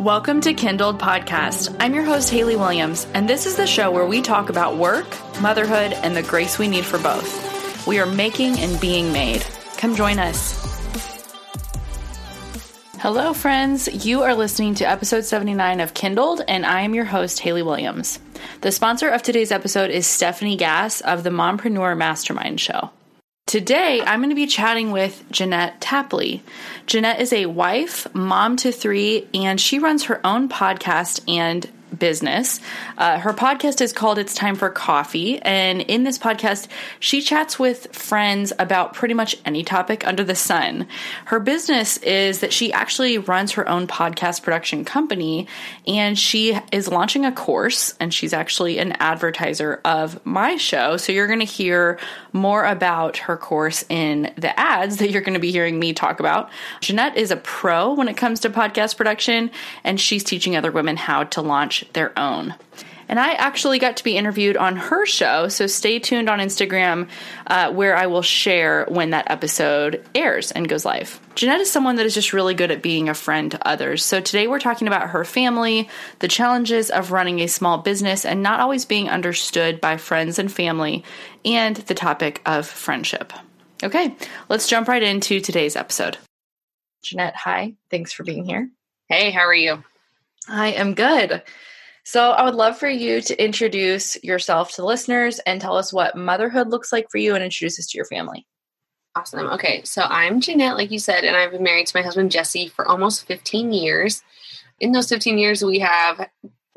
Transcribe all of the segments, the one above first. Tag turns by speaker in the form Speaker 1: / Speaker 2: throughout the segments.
Speaker 1: Welcome to Kindled Podcast. I'm your host, Haley Williams, and this is the show where we talk about work, motherhood, and the grace we need for both. We are making and being made. Come join us. Hello, friends. You are listening to episode 79 of Kindled, and I am your host, Haley Williams. The sponsor of today's episode is Stephanie Gass of the Mompreneur Mastermind Show. Today, I'm going to be chatting with Jeanette Tapley. Jeanette is a wife, mom to three, and she runs her own podcast and business. Uh, her podcast is called It's Time for Coffee. And in this podcast, she chats with friends about pretty much any topic under the sun. Her business is that she actually runs her own podcast production company and she is launching a course and she's actually an advertiser of my show. So you're going to hear more about her course in the ads that you're going to be hearing me talk about. Jeanette is a pro when it comes to podcast production and she's teaching other women how to launch their own. And I actually got to be interviewed on her show, so stay tuned on Instagram uh, where I will share when that episode airs and goes live. Jeanette is someone that is just really good at being a friend to others. So today we're talking about her family, the challenges of running a small business and not always being understood by friends and family, and the topic of friendship. Okay, let's jump right into today's episode. Jeanette, hi. Thanks for being here.
Speaker 2: Hey, how are you?
Speaker 1: I am good. So, I would love for you to introduce yourself to listeners and tell us what motherhood looks like for you and introduce us to your family.
Speaker 2: Awesome. Okay. So, I'm Jeanette, like you said, and I've been married to my husband, Jesse, for almost 15 years. In those 15 years, we have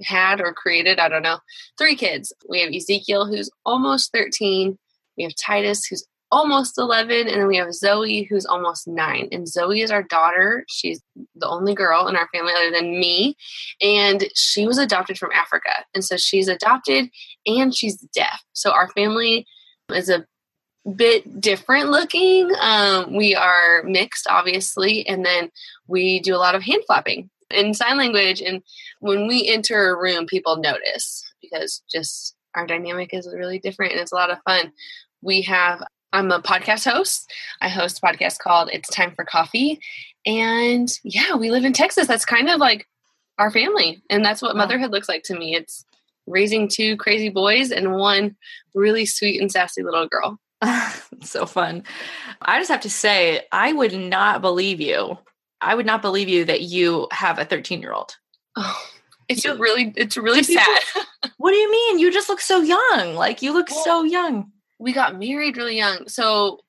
Speaker 2: had or created, I don't know, three kids. We have Ezekiel, who's almost 13. We have Titus, who's almost 11 and then we have zoe who's almost nine. And zoe is our daughter. She's the only girl in our family other than me. And she was adopted from africa. And so she's adopted and she's deaf. So our family is a bit different looking. Um, we are mixed obviously and then we do a lot of hand flapping in sign language. And when we enter a room people notice because just our dynamic is really different and it's a lot of fun. We have I'm a podcast host. I host a podcast called It's Time for Coffee. And yeah, we live in Texas. That's kind of like our family. And that's what motherhood looks like to me. It's raising two crazy boys and one really sweet and sassy little girl.
Speaker 1: so fun. I just have to say, I would not believe you. I would not believe you that you have a 13 year old.
Speaker 2: Oh, it's you, really, it's really sad.
Speaker 1: what do you mean? You just look so young. Like you look well, so young
Speaker 2: we got married really young. So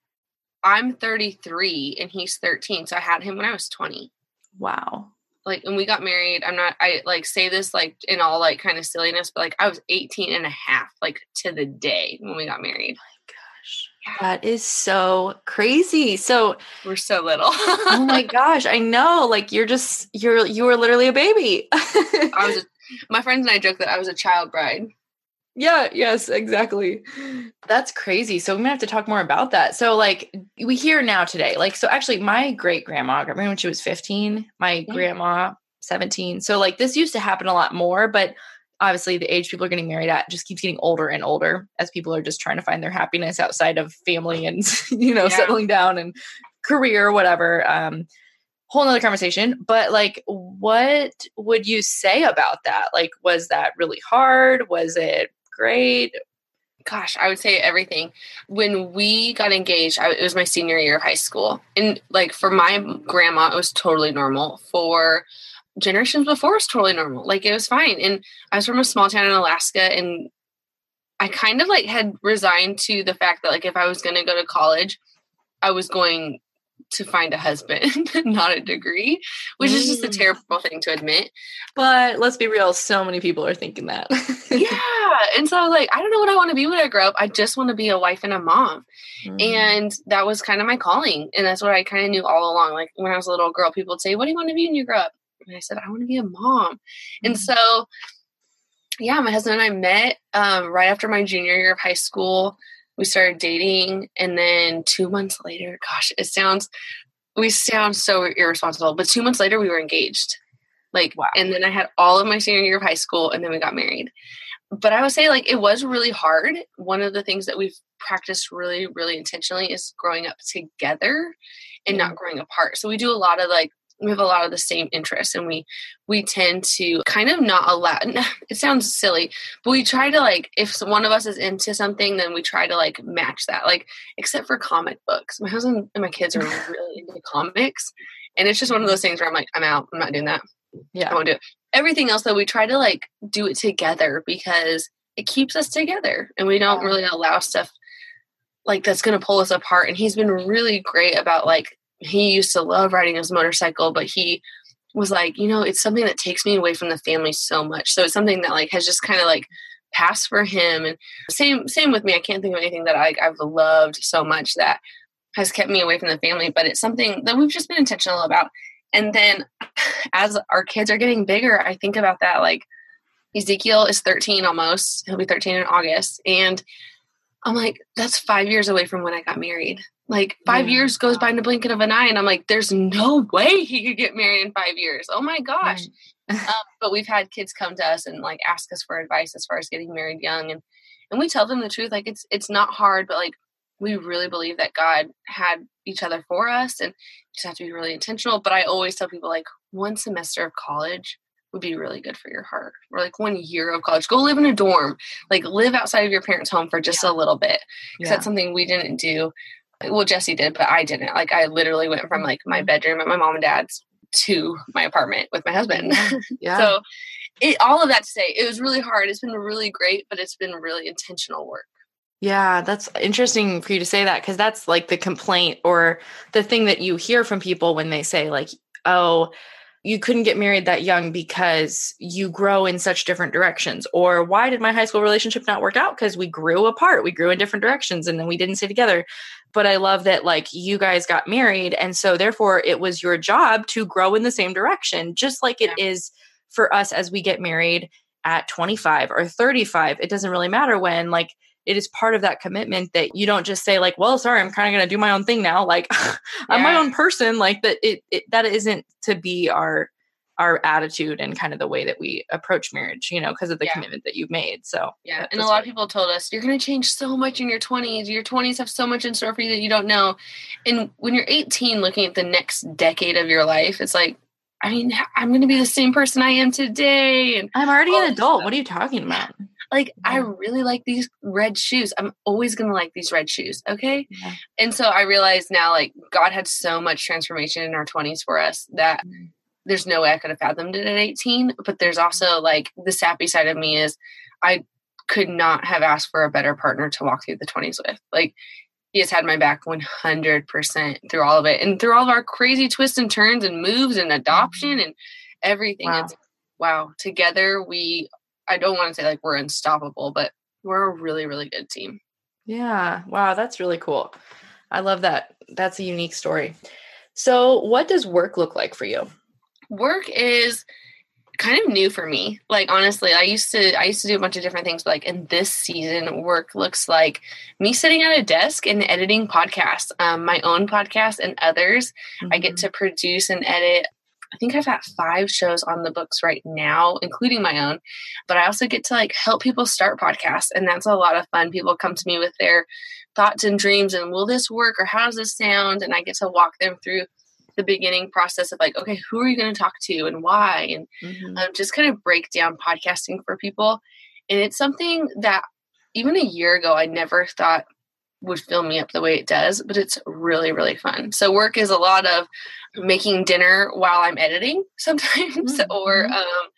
Speaker 2: I'm 33 and he's 13. So I had him when I was 20.
Speaker 1: Wow.
Speaker 2: Like, and we got married. I'm not, I like say this like in all like kind of silliness, but like I was 18 and a half, like to the day when we got married.
Speaker 1: Oh gosh. That is so crazy. So
Speaker 2: we're so little.
Speaker 1: oh my gosh. I know. Like you're just, you're, you were literally a baby.
Speaker 2: I was, a, my friends and I joke that I was a child bride.
Speaker 1: Yeah, yes, exactly. That's crazy. So we might have to talk more about that. So like we hear now today, like so actually my great grandma, I remember when she was 15, my yeah. grandma 17. So like this used to happen a lot more, but obviously the age people are getting married at just keeps getting older and older as people are just trying to find their happiness outside of family and you know, yeah. settling down and career, whatever. Um whole nother conversation but like what would you say about that like was that really hard was it great?
Speaker 2: Gosh, I would say everything. When we got engaged, I, it was my senior year of high school. And like for my grandma, it was totally normal. For generations before, it was totally normal. Like it was fine. And I was from a small town in Alaska and I kind of like had resigned to the fact that like if I was going to go to college, I was going to find a husband, not a degree, which is just a mm. terrible thing to admit.
Speaker 1: But let's be real, so many people are thinking that.
Speaker 2: yeah. And so like I don't know what I want to be when I grow up. I just want to be a wife and a mom. Mm. And that was kind of my calling. And that's what I kind of knew all along. Like when I was a little girl, people would say, What do you want to be when you grow up? And I said, I want to be a mom. Mm. And so yeah, my husband and I met um, right after my junior year of high school we started dating and then two months later gosh it sounds we sound so irresponsible but two months later we were engaged. Like wow. and then i had all of my senior year of high school and then we got married. But i would say like it was really hard. One of the things that we've practiced really really intentionally is growing up together and not growing apart. So we do a lot of like we have a lot of the same interests and we we tend to kind of not allow it sounds silly but we try to like if one of us is into something then we try to like match that like except for comic books. My husband and my kids are really into comics and it's just one of those things where i'm like i'm out. I'm not doing that. Yeah. I won't do it. Everything else though we try to like do it together because it keeps us together and we don't really allow stuff like that's going to pull us apart and he's been really great about like he used to love riding his motorcycle, but he was like, you know, it's something that takes me away from the family so much. So it's something that like has just kind of like passed for him. And same same with me. I can't think of anything that I, I've loved so much that has kept me away from the family, but it's something that we've just been intentional about. And then as our kids are getting bigger, I think about that like Ezekiel is 13 almost. He'll be 13 in August. And I'm like, that's five years away from when I got married. Like five yeah. years goes by in the blink of an eye, and I'm like, there's no way he could get married in five years. Oh my gosh. um, but we've had kids come to us and like ask us for advice as far as getting married young, and and we tell them the truth. Like it's it's not hard, but like we really believe that God had each other for us, and just have to be really intentional. But I always tell people like one semester of college would be really good for your heart. Or like one year of college, go live in a dorm, like live outside of your parents' home for just yeah. a little bit. Because yeah. that's something we didn't do well jesse did but i didn't. Like i literally went from like my bedroom at my mom and dad's to my apartment with my husband. Yeah. So it all of that to say it was really hard. It's been really great but it's been really intentional work.
Speaker 1: Yeah, that's interesting for you to say that because that's like the complaint or the thing that you hear from people when they say, like, oh, you couldn't get married that young because you grow in such different directions? Or why did my high school relationship not work out? Because we grew apart we grew in different directions and then we didn't stay together. But i love that like you guys got married and so therefore it was your job to grow in the same direction just like it yeah. is for us as we get married at 25 or 35 it doesn't really matter when like it is part of that commitment that you don't just say like well sorry i'm kind of going to do my own thing now like yeah. i'm my own person like that it, it that isn't to be our our attitude and kind of the way that we approach marriage you know because of the yeah. commitment that you've made so
Speaker 2: yeah and a lot of people told us you're going to change so much in your 20s your 20s have so much in store for you that you don't know and when you're 18 looking at the next decade of your life it's like I mean, I'm going to be the same person I am today. And
Speaker 1: I'm already an adult. Stuff. What are you talking about?
Speaker 2: Like yeah. i really like these red shoes i'm always gonna like these red shoes okay yeah. and so i realize now like god had so much transformation in our 20s for us that mm-hmm. there's no way i could have fathomed it at 18 but there's mm-hmm. also like the sappy side of me is i could not have asked for a better partner to walk through the 20s with like he has had my back 100% through all of it and through all of our crazy twists and turns and moves and adoption mm-hmm. and everything wow. it's wow together we I don't want to say like we're unstoppable, but we're a really, really good team.
Speaker 1: Yeah. Wow. That's really cool. I love that. That's a unique story. So, what does work look like for you?
Speaker 2: Work is kind of new for me. Like honestly, I used to I used to do a bunch of different things, but like in this season, work looks like me sitting at a desk and editing podcasts, um, my own podcast and others. Mm-hmm. I get mm-hmm. to produce and edit I think I've got five shows on the books right now, including my own. But I also get to like help people start podcasts. And that's a lot of fun. People come to me with their thoughts and dreams and will this work or how does this sound? And I get to walk them through the beginning process of like, okay, who are you going to talk to and why? And mm-hmm. um, just kind of break down podcasting for people. And it's something that even a year ago, I never thought would fill me up the way it does, but it's really, really fun. So work is a lot of making dinner while I'm editing sometimes mm-hmm. or um,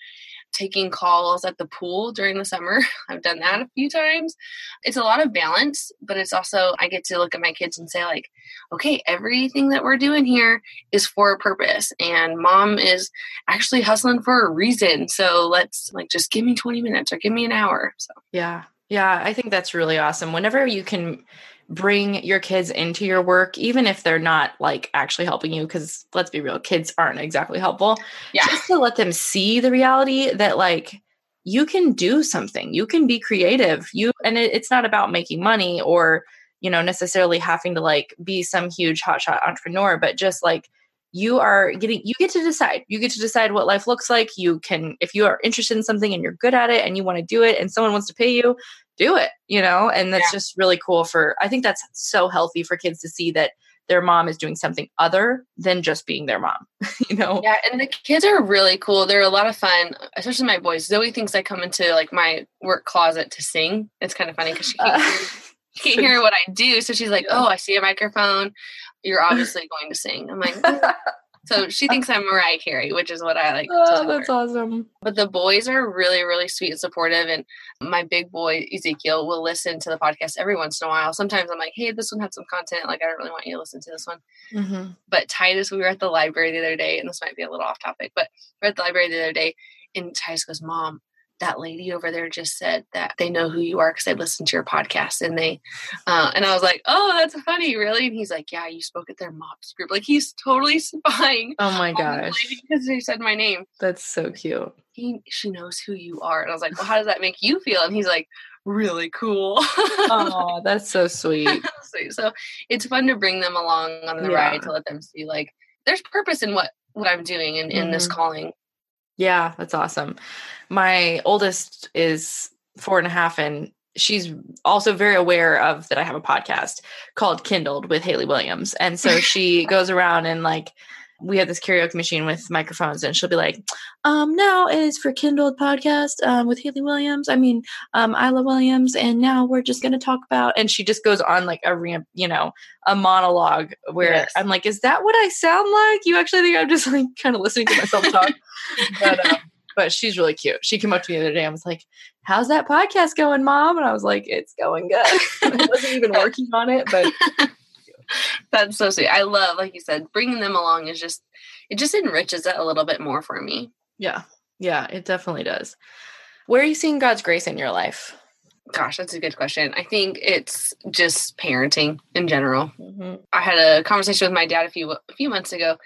Speaker 2: taking calls at the pool during the summer. I've done that a few times. It's a lot of balance, but it's also, I get to look at my kids and say, like, okay, everything that we're doing here is for a purpose. And mom is actually hustling for a reason. So let's, like, just give me 20 minutes or give me an hour. So,
Speaker 1: yeah. Yeah. I think that's really awesome. Whenever you can bring your kids into your work, even if they're not like actually helping you, because let's be real, kids aren't exactly helpful. Yeah. Just to let them see the reality that like you can do something, you can be creative. You and it, it's not about making money or you know necessarily having to like be some huge hotshot entrepreneur, but just like you are getting you get to decide you get to decide what life looks like you can if you are interested in something and you're good at it and you want to do it and someone wants to pay you do it, you know? And that's yeah. just really cool for, I think that's so healthy for kids to see that their mom is doing something other than just being their mom, you know?
Speaker 2: Yeah, and the kids are really cool. They're a lot of fun, especially my boys. Zoe thinks I come into like my work closet to sing. It's kind of funny because she can't, hear, she can't hear what I do. So she's like, "Oh, I see a microphone. You're obviously going to sing." I'm like. So she thinks I'm Mariah Carey, which is what I like.
Speaker 1: Oh, that's awesome.
Speaker 2: But the boys are really, really sweet and supportive. And my big boy, Ezekiel, will listen to the podcast every once in a while. Sometimes I'm like, hey, this one had some content. Like, I don't really want you to listen to this one. Mm-hmm. But Titus, we were at the library the other day, and this might be a little off topic, but we're at the library the other day, and Titus goes, Mom, that lady over there just said that they know who you are because they listened to your podcast and they uh, and i was like oh that's funny really? And he's like yeah you spoke at their MOPS group. Like he's totally spying
Speaker 1: oh my gosh.
Speaker 2: because they said my name.
Speaker 1: That's so cute.
Speaker 2: He she knows who you are. And i was like well how does that make you feel? And he's like really cool.
Speaker 1: Oh that's so sweet.
Speaker 2: So it's fun to bring them along on the yeah. ride to let them see like there's purpose in what what i'm doing in, in mm-hmm. this calling
Speaker 1: yeah, that's awesome. My oldest is four and a half, and she's also very aware of that I have a podcast called Kindled with Haley Williams. And so she goes around and like we have this karaoke machine with microphones and she'll be like, um, now it is for Kindled podcast um, with Haley Williams. I mean, um, Isla Williams. And now we're just going to talk about, and she just goes on like a ramp, you know, a monologue where yes. I'm like, is that what I sound like? You actually think I'm just like kind of listening to myself talk? but, um, but she's really cute. She came up to me the other day and was like, how's that podcast going, mom? And I was like, it's going good. I wasn't even working on it, but
Speaker 2: That's so sweet. I love, like you said, bringing them along is just, it just enriches it a little bit more for me.
Speaker 1: Yeah. Yeah, it definitely does. Where are you seeing God's grace in your life?
Speaker 2: Gosh, that's a good question. I think it's just parenting in general. Mm-hmm. I had a conversation with my dad a few a few months ago,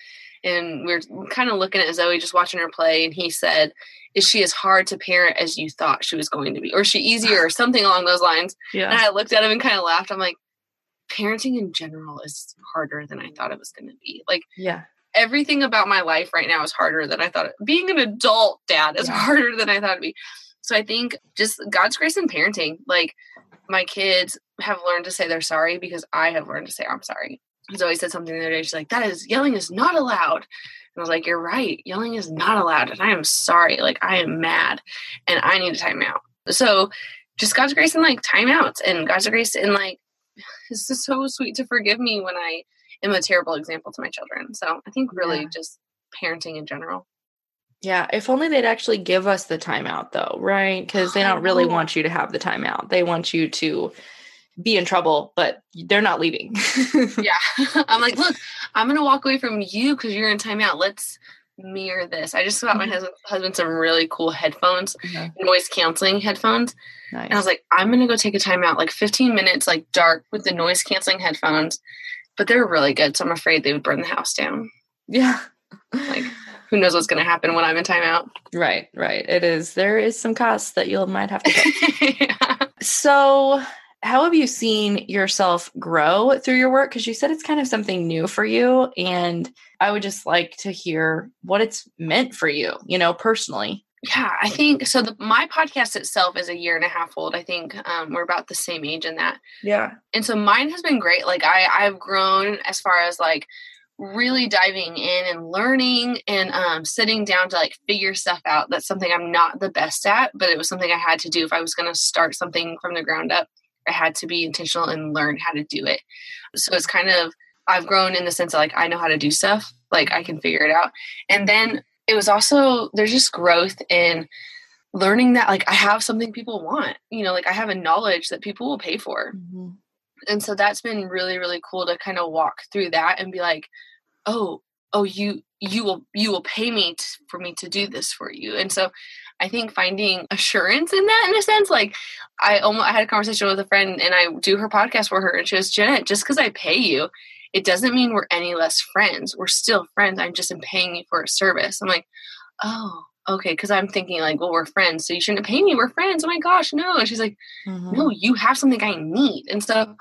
Speaker 2: and we are kind of looking at Zoe, just watching her play, and he said, "Is she as hard to parent as you thought she was going to be, or is she easier, or something along those lines?" Yeah. And I looked at him and kind of laughed. I'm like, parenting in general is harder than I thought it was going to be. Like,
Speaker 1: yeah,
Speaker 2: everything about my life right now is harder than I thought. It, being an adult dad is yeah. harder than I thought it'd be. So I think just God's grace in parenting. Like, my kids have learned to say they're sorry because I have learned to say I'm sorry. Zoe said something the other day. She's like, "That is yelling is not allowed." And I was like, "You're right. Yelling is not allowed, and I am sorry. Like, I am mad, and I need a timeout." So, just God's grace in like timeouts, and God's grace in like is so sweet to forgive me when I am a terrible example to my children. So I think really yeah. just parenting in general.
Speaker 1: Yeah, if only they'd actually give us the timeout though, right? Because they don't really want you to have the timeout. They want you to be in trouble, but they're not leaving.
Speaker 2: yeah. I'm like, look, I'm going to walk away from you because you're in timeout. Let's mirror this. I just got my mm-hmm. husband, husband some really cool headphones, mm-hmm. noise canceling headphones. Nice. And I was like, I'm gonna go take a time out, like 15 minutes, like dark with the noise canceling headphones. But they're really good, so I'm afraid they would burn the house down.
Speaker 1: Yeah.
Speaker 2: like who knows what's gonna happen when I'm in timeout.
Speaker 1: Right, right. It is there is some costs that you'll might have to pay. yeah. So how have you seen yourself grow through your work? Because you said it's kind of something new for you. And I would just like to hear what it's meant for you, you know, personally.
Speaker 2: Yeah, I think so. The, my podcast itself is a year and a half old. I think um, we're about the same age in that.
Speaker 1: Yeah.
Speaker 2: And so mine has been great. Like I, I've grown as far as like really diving in and learning and um, sitting down to like figure stuff out. That's something I'm not the best at, but it was something I had to do if I was going to start something from the ground up. I had to be intentional and learn how to do it. So it's kind of I've grown in the sense that like I know how to do stuff, like I can figure it out. And then it was also there's just growth in learning that like I have something people want. You know, like I have a knowledge that people will pay for. Mm-hmm. And so that's been really really cool to kind of walk through that and be like, "Oh, oh you you will you will pay me t- for me to do this for you." And so I think finding assurance in that in a sense, like I almost I had a conversation with a friend and I do her podcast for her and she goes, Janet, just because I pay you, it doesn't mean we're any less friends. We're still friends. I'm just paying you for a service. I'm like, oh, okay. Cause I'm thinking like, well, we're friends. So you shouldn't pay me. We're friends. Oh my gosh, no. And she's like, mm-hmm. no, you have something I need. And so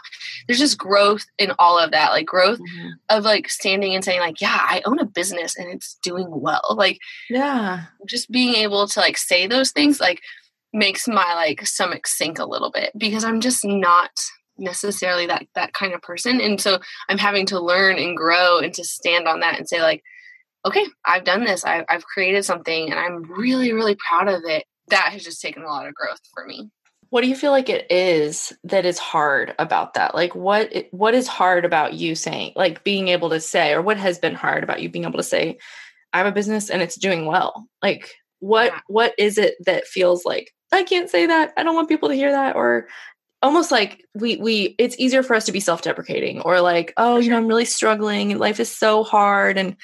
Speaker 2: there's just growth in all of that, like growth mm-hmm. of like standing and saying like, yeah, I own a business and it's doing well. Like,
Speaker 1: yeah,
Speaker 2: just being able to like say those things, like makes my like stomach sink a little bit because I'm just not necessarily that that kind of person and so i'm having to learn and grow and to stand on that and say like okay i've done this I, i've created something and i'm really really proud of it. That has just taken a lot of growth for me.
Speaker 1: What do you feel like it is that is hard about that? Like what what is hard about you saying like being able to say or what has been hard about you being able to say i have a business and it's doing well like what yeah. what is it that feels like i can't say that i don't want people to hear that or almost like we we it's easier for us to be self-deprecating or like oh you know i'm really struggling and life is so hard and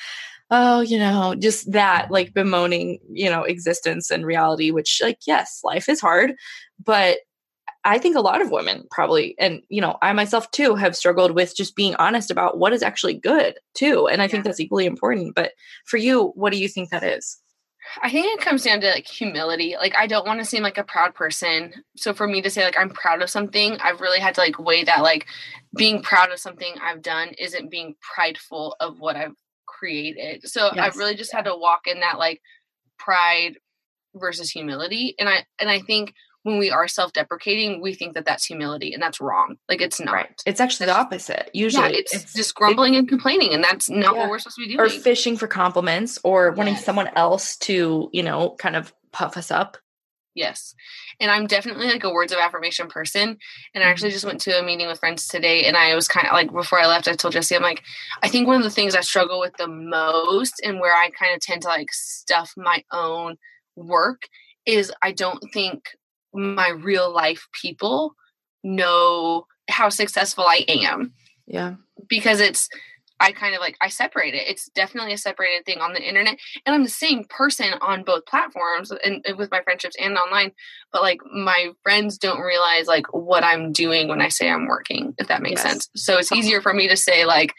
Speaker 1: oh you know just that like bemoaning you know existence and reality which like yes life is hard but i think a lot of women probably and you know i myself too have struggled with just being honest about what is actually good too and i yeah. think that's equally important but for you what do you think that is
Speaker 2: I think it comes down to like humility. Like I don't want to seem like a proud person. So for me to say like I'm proud of something, I've really had to like weigh that like being proud of something I've done isn't being prideful of what I've created. So yes. I've really just had to walk in that like pride versus humility. And I and I think when we are self-deprecating, we think that that's humility, and that's wrong. Like it's not. Right.
Speaker 1: It's actually the opposite. Usually,
Speaker 2: yeah, it's, it's, just grumbling it, and complaining, and that's not yeah. what we're supposed to be doing.
Speaker 1: Or fishing for compliments, or yes. wanting someone else to, you know, kind of puff us up.
Speaker 2: Yes. And I'm definitely like a words of affirmation person. And I actually mm-hmm. just went to a meeting with friends today and I was kind of like before I left, I told Jesse, I'm like, I think one of the things I struggle with the most and where I kind of tend to like stuff my own work is I don't think my real life people know how successful I am.
Speaker 1: Yeah.
Speaker 2: Because it's I kind of like I separate it. It's definitely a separated thing on the internet, and I'm the same person on both platforms and, and, with my friendships and online. But like my friends don't realize like what I'm doing when I say I'm working, if that makes yes. sense. So it's uh-huh. easier for me to say like,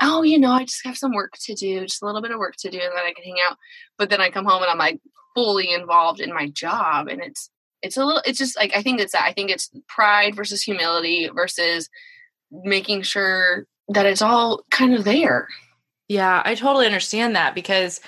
Speaker 2: oh, you know, I just have some work to do, just a little bit of work to do, and then I can hang out. But then I come home and I'm like fully involved in my job, and it's it's a little it's just like i think it's that i think it's pride versus humility versus making sure that it's all kind of there.
Speaker 1: Yeah i totally understand that because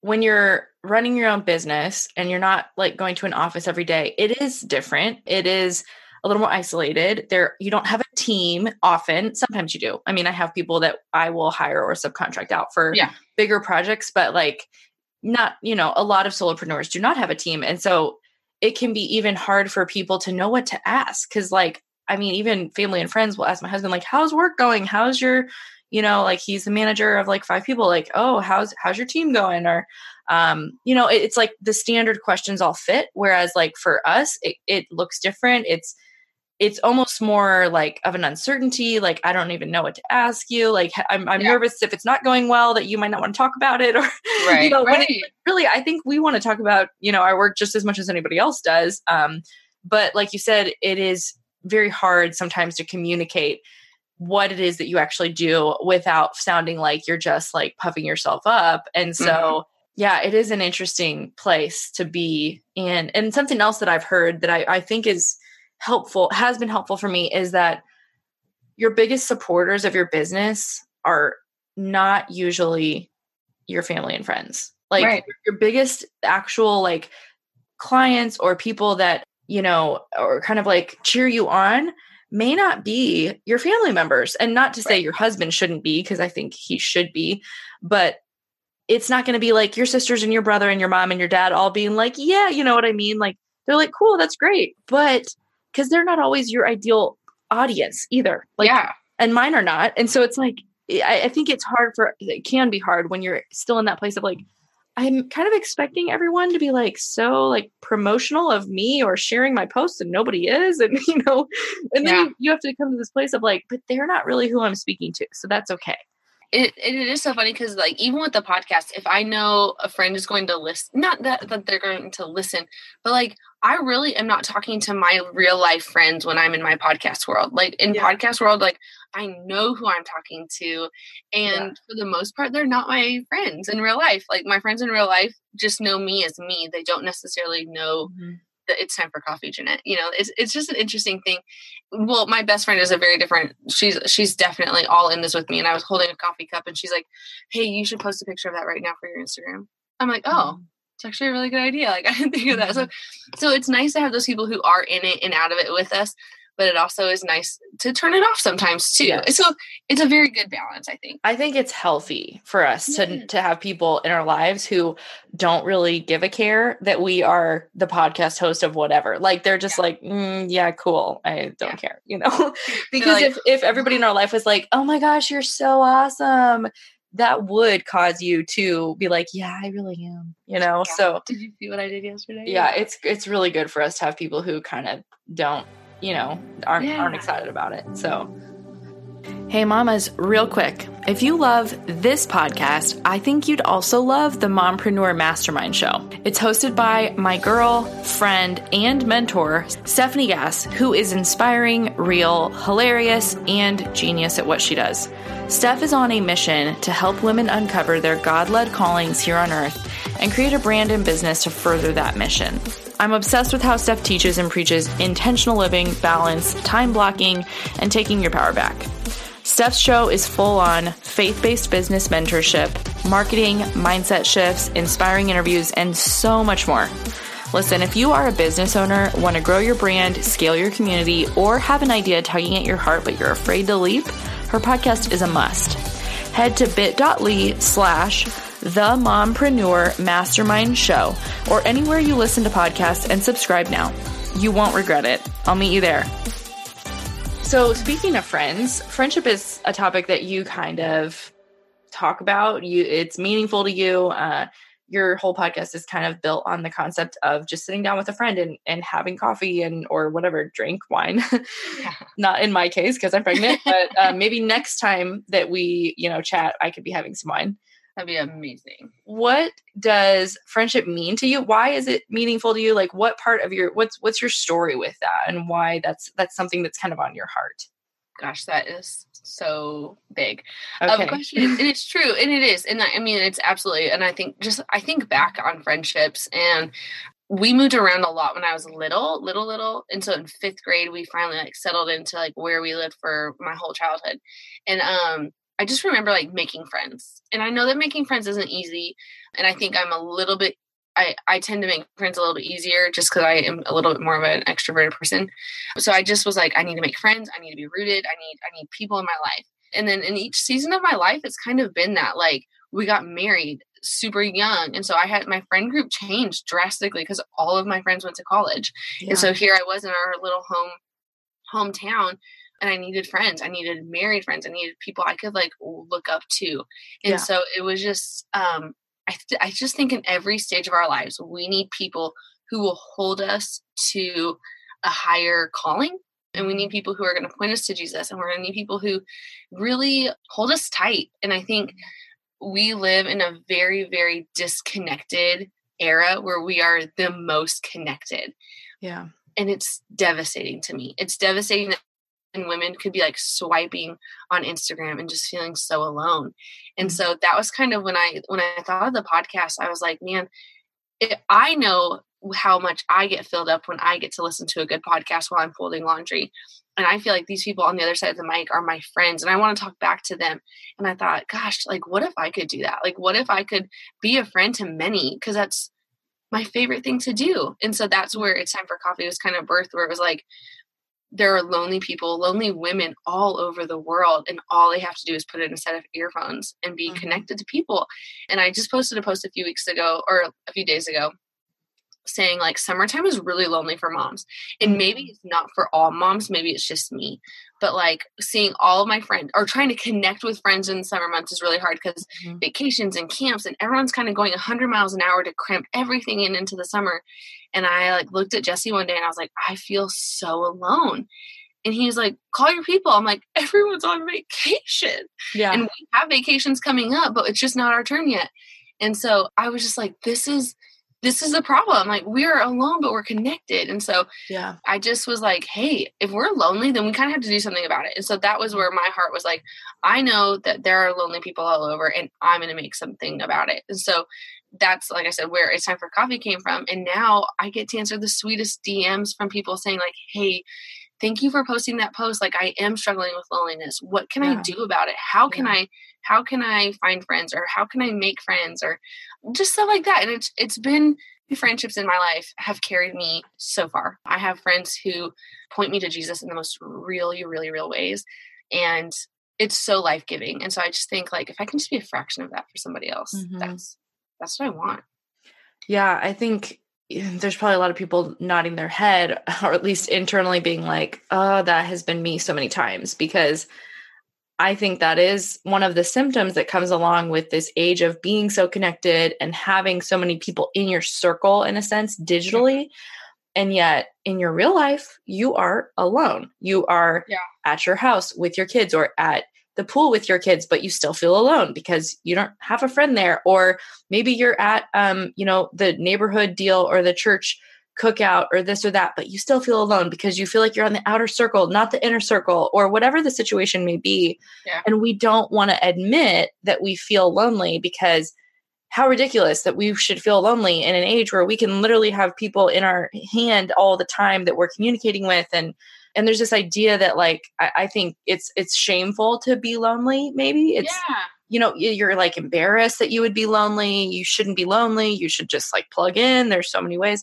Speaker 1: when you're running your own business and you're not like going to an office every day it is different. It is a little more isolated. There you don't have a team often. Sometimes you do. I mean i have people that i will hire or subcontract out for
Speaker 2: yeah.
Speaker 1: bigger projects but like not you know a lot of solopreneurs do not have a team. And so it can be even hard for people to know what to ask because like i mean even family and friends will ask my husband like how's work going? How's your you know like he's the manager of like five people like oh how's how's your team going? Or um you know it, it's like the standard questions all fit whereas like for us it, it looks different. It's it's almost more like of an uncertainty like i don't even know what to ask you. Like i'm, I'm yeah. nervous if it's not going well that you might not want to talk about it or
Speaker 2: right,
Speaker 1: you know
Speaker 2: right.
Speaker 1: It, really i think we want to talk about you know our work just as much as anybody else does. Um, but like you said it is very hard sometimes to communicate what it is that you actually do without sounding like you're just like puffing yourself up and so mm-hmm. yeah it is an interesting place to be in and something else that i've heard that i, I think is helpful has been helpful for me is that your biggest supporters of your business are not usually your family and friends like right. your biggest actual like clients or people that you know or kind of like cheer you on may not be your family members and not to say right. your husband shouldn't be because i think he should be but it's not going to be like your sisters and your brother and your mom and your dad all being like yeah you know what i mean like they're like cool that's great but because they're not always your ideal audience either. Like,
Speaker 2: yeah.
Speaker 1: And mine are not. And so it's like, I, I think it's hard for, it can be hard when you're still in that place of like, I'm kind of expecting everyone to be like so like promotional of me or sharing my posts and nobody is. And, you know, and then yeah. you, you have to come to this place of like, but they're not really who I'm speaking to. So that's okay
Speaker 2: it, it is so funny because like even with the podcast if i know a friend is going to listen not that, that they're going to listen but like i really am not talking to my real life friends when i'm in my podcast world like in yeah. podcast world like i know who i'm talking to and yeah. for the most part they're not my friends in real life like my friends in real life just know me as me they don't necessarily know mm-hmm it's time for coffee, Jeanette. You know, it's it's just an interesting thing. Well, my best friend is a very different. She's she's definitely all in this with me. And I was holding a coffee cup, and she's like, "Hey, you should post a picture of that right now for your Instagram." I'm like, "Oh." Mm-hmm. It's actually a really good idea. Like I didn't think of that. So, mm-hmm. so it's nice to have those people who are in it and out of it with us. But it also is nice to turn it off sometimes too. So it's a very good balance, I think.
Speaker 1: I think it's healthy for us to
Speaker 2: Yeah.
Speaker 1: to have people in our lives who don't really give a care that we are the podcast host of whatever. Like they're just like, mm, yeah, cool. I don't
Speaker 2: Yeah.
Speaker 1: care, you know. because
Speaker 2: like,
Speaker 1: if if everybody in our life was like, oh my gosh, you're so awesome, that would cause you to be like, yeah, I really am, you know.
Speaker 2: Yeah.
Speaker 1: So
Speaker 2: Did you see what I did yesterday?
Speaker 1: yeah, it's it's really good for us to have people who kind of don't, you know, aren't aren't excited about it. So Hey mamas, real quick. If you love this podcast, I think you'd also love the Mompreneur Mastermind Show. It's hosted by my girl, friend, and mentor, Stephanie Gass, who is inspiring, real, hilarious, and genius at what she does. Steph is on a mission to help women uncover their God led callings here on earth and create a brand and business to further that mission. I'm obsessed with how Steph teaches and preaches intentional living, balance, time blocking, and taking your power back. Steph's show is full on faith based business mentorship, marketing, mindset shifts, inspiring interviews, and so much more. Listen, if you are a business owner, want to grow your brand, scale your community, or have an idea tugging at your heart but you're afraid to leap, her podcast is a must. Head to bit.ly slash the mompreneur mastermind show or anywhere you listen to podcasts and subscribe now. You won't regret it. I'll meet you there. So, speaking of friends, friendship is a topic that you kind of talk about. You, it's meaningful to you. Uh, your whole podcast is kind of built on the concept of just sitting down with a friend and, and having coffee and or whatever drink wine.
Speaker 2: Yeah.
Speaker 1: Not in my case because I'm pregnant, but uh, maybe next time that we you know chat, I could be having some wine.
Speaker 2: That'd be amazing.
Speaker 1: What does friendship mean to you? Why is it meaningful to you? Like, what part of your what's what's your story with that, and why that's that's something that's kind of on your heart?
Speaker 2: Gosh, that is so big.
Speaker 1: Okay.
Speaker 2: of question and it's true and it is and I, I mean it's absolutely and i think just i think back on friendships and we moved around a lot when i was little little little and so in fifth grade we finally like settled into like where we lived for my whole childhood and um i just remember like making friends and i know that making friends isn't easy and i think i'm a little bit I, I tend to make friends a little bit easier just because I am a little bit more of an extroverted person. So I just was like, I need to make friends. I need to be rooted. I need I need people in my life and then in each season of my life it's kind of been that like we got married super young and so i had my friend group changed drastically because all of my friends went to college
Speaker 1: Yeah.
Speaker 2: and so here i was in our little home hometown and i needed friends i needed married friends i needed people i could like look up to. And
Speaker 1: Yeah.
Speaker 2: so it was just um I, th- I just think in every stage of our lives we need people who will hold us to a higher calling and we need people who are going to point us to Jesus and we're going to need people who really hold us tight. And I think we live in a very very disconnected era where we are the most connected.
Speaker 1: Yeah.
Speaker 2: and it's devastating to me. It's devastating that women could be like swiping on Instagram and just feeling so alone. And
Speaker 1: Mhm.
Speaker 2: so that was kind of when I when I thought of the podcast, I was like, man, it, I know how much I get filled up when I get to listen to a good podcast while I'm folding laundry. And I feel like these people on the other side of the mic are my friends and I want to talk back to them. And I thought, gosh, like what if I could do that? Like what if I could be a friend to many? Because that's my favorite thing to do. And so that's where it's time for coffee was kind of birth where it was like there are lonely people, lonely women all over the world, and all they have to do is put in a set of earphones and be
Speaker 1: Mhm.
Speaker 2: connected to people. And I just posted a post a few weeks ago or a few days ago saying like summertime is really lonely for moms. And maybe it's not for all moms, maybe it's just me. But like seeing all of my friends or trying to connect with friends in the summer months is really hard because
Speaker 1: Mhm.
Speaker 2: vacations and camps and everyone's kind of going 100 miles an hour to cramp everything in into the summer and i like looked at jesse one day and i was like i feel so alone and he was like call your people i'm like everyone's on vacation
Speaker 1: Yeah.
Speaker 2: and we have vacations coming up but it's just not our turn yet and so i was just like this is this is a problem like we're alone but we're connected and so
Speaker 1: yeah.
Speaker 2: I just was like, hey, if we're lonely, then we kind of have to do something about it. And so that was mm-hmm. where my heart was like, I know that there are lonely people all over and I'm going to make something about it. And so that's, like I said, where it's time for coffee came from. And now I get to answer the sweetest DMs from people saying, like, hey, thank you for posting that post. Like, I am struggling with loneliness. What can
Speaker 1: Yeah.
Speaker 2: I do about it? How can
Speaker 1: Yeah.
Speaker 2: I? How can I find friends or how can I make friends or just stuff like that? And it's it's been friendships in my life have carried me so far. I have friends who point me to Jesus in the most really, really real ways. And it's so life giving. And so I just think like if I can just be a fraction of that for somebody else, mm-hmm. that's that's what I want.
Speaker 1: Yeah, I think there's probably a lot of people nodding their head or at least internally being like, "Oh, that has been me so many times" because I think that is one of the symptoms that comes along with this age of being so connected and having so many people in your circle, in a sense, digitally. And yet, in your real life, you are alone. You are yeah. at your house with your kids or at the pool with your kids, but you still feel alone because you don't have a friend there. Or maybe you're at, um, you know, the neighborhood deal or the church cookout or this or that, but you still feel alone because you feel like you're on the outer circle, not the inner circle, or whatever the situation may be. Yeah. And we don't want to admit that we feel lonely because how ridiculous that we should feel lonely in an age where we can literally have people in our hand all the time that we're communicating with. And and there's this idea that like I, I think it's it's shameful to be lonely maybe. It's yeah. you know you're like embarrassed that you would be lonely. You shouldn't be lonely. You should just like plug in. There's so many ways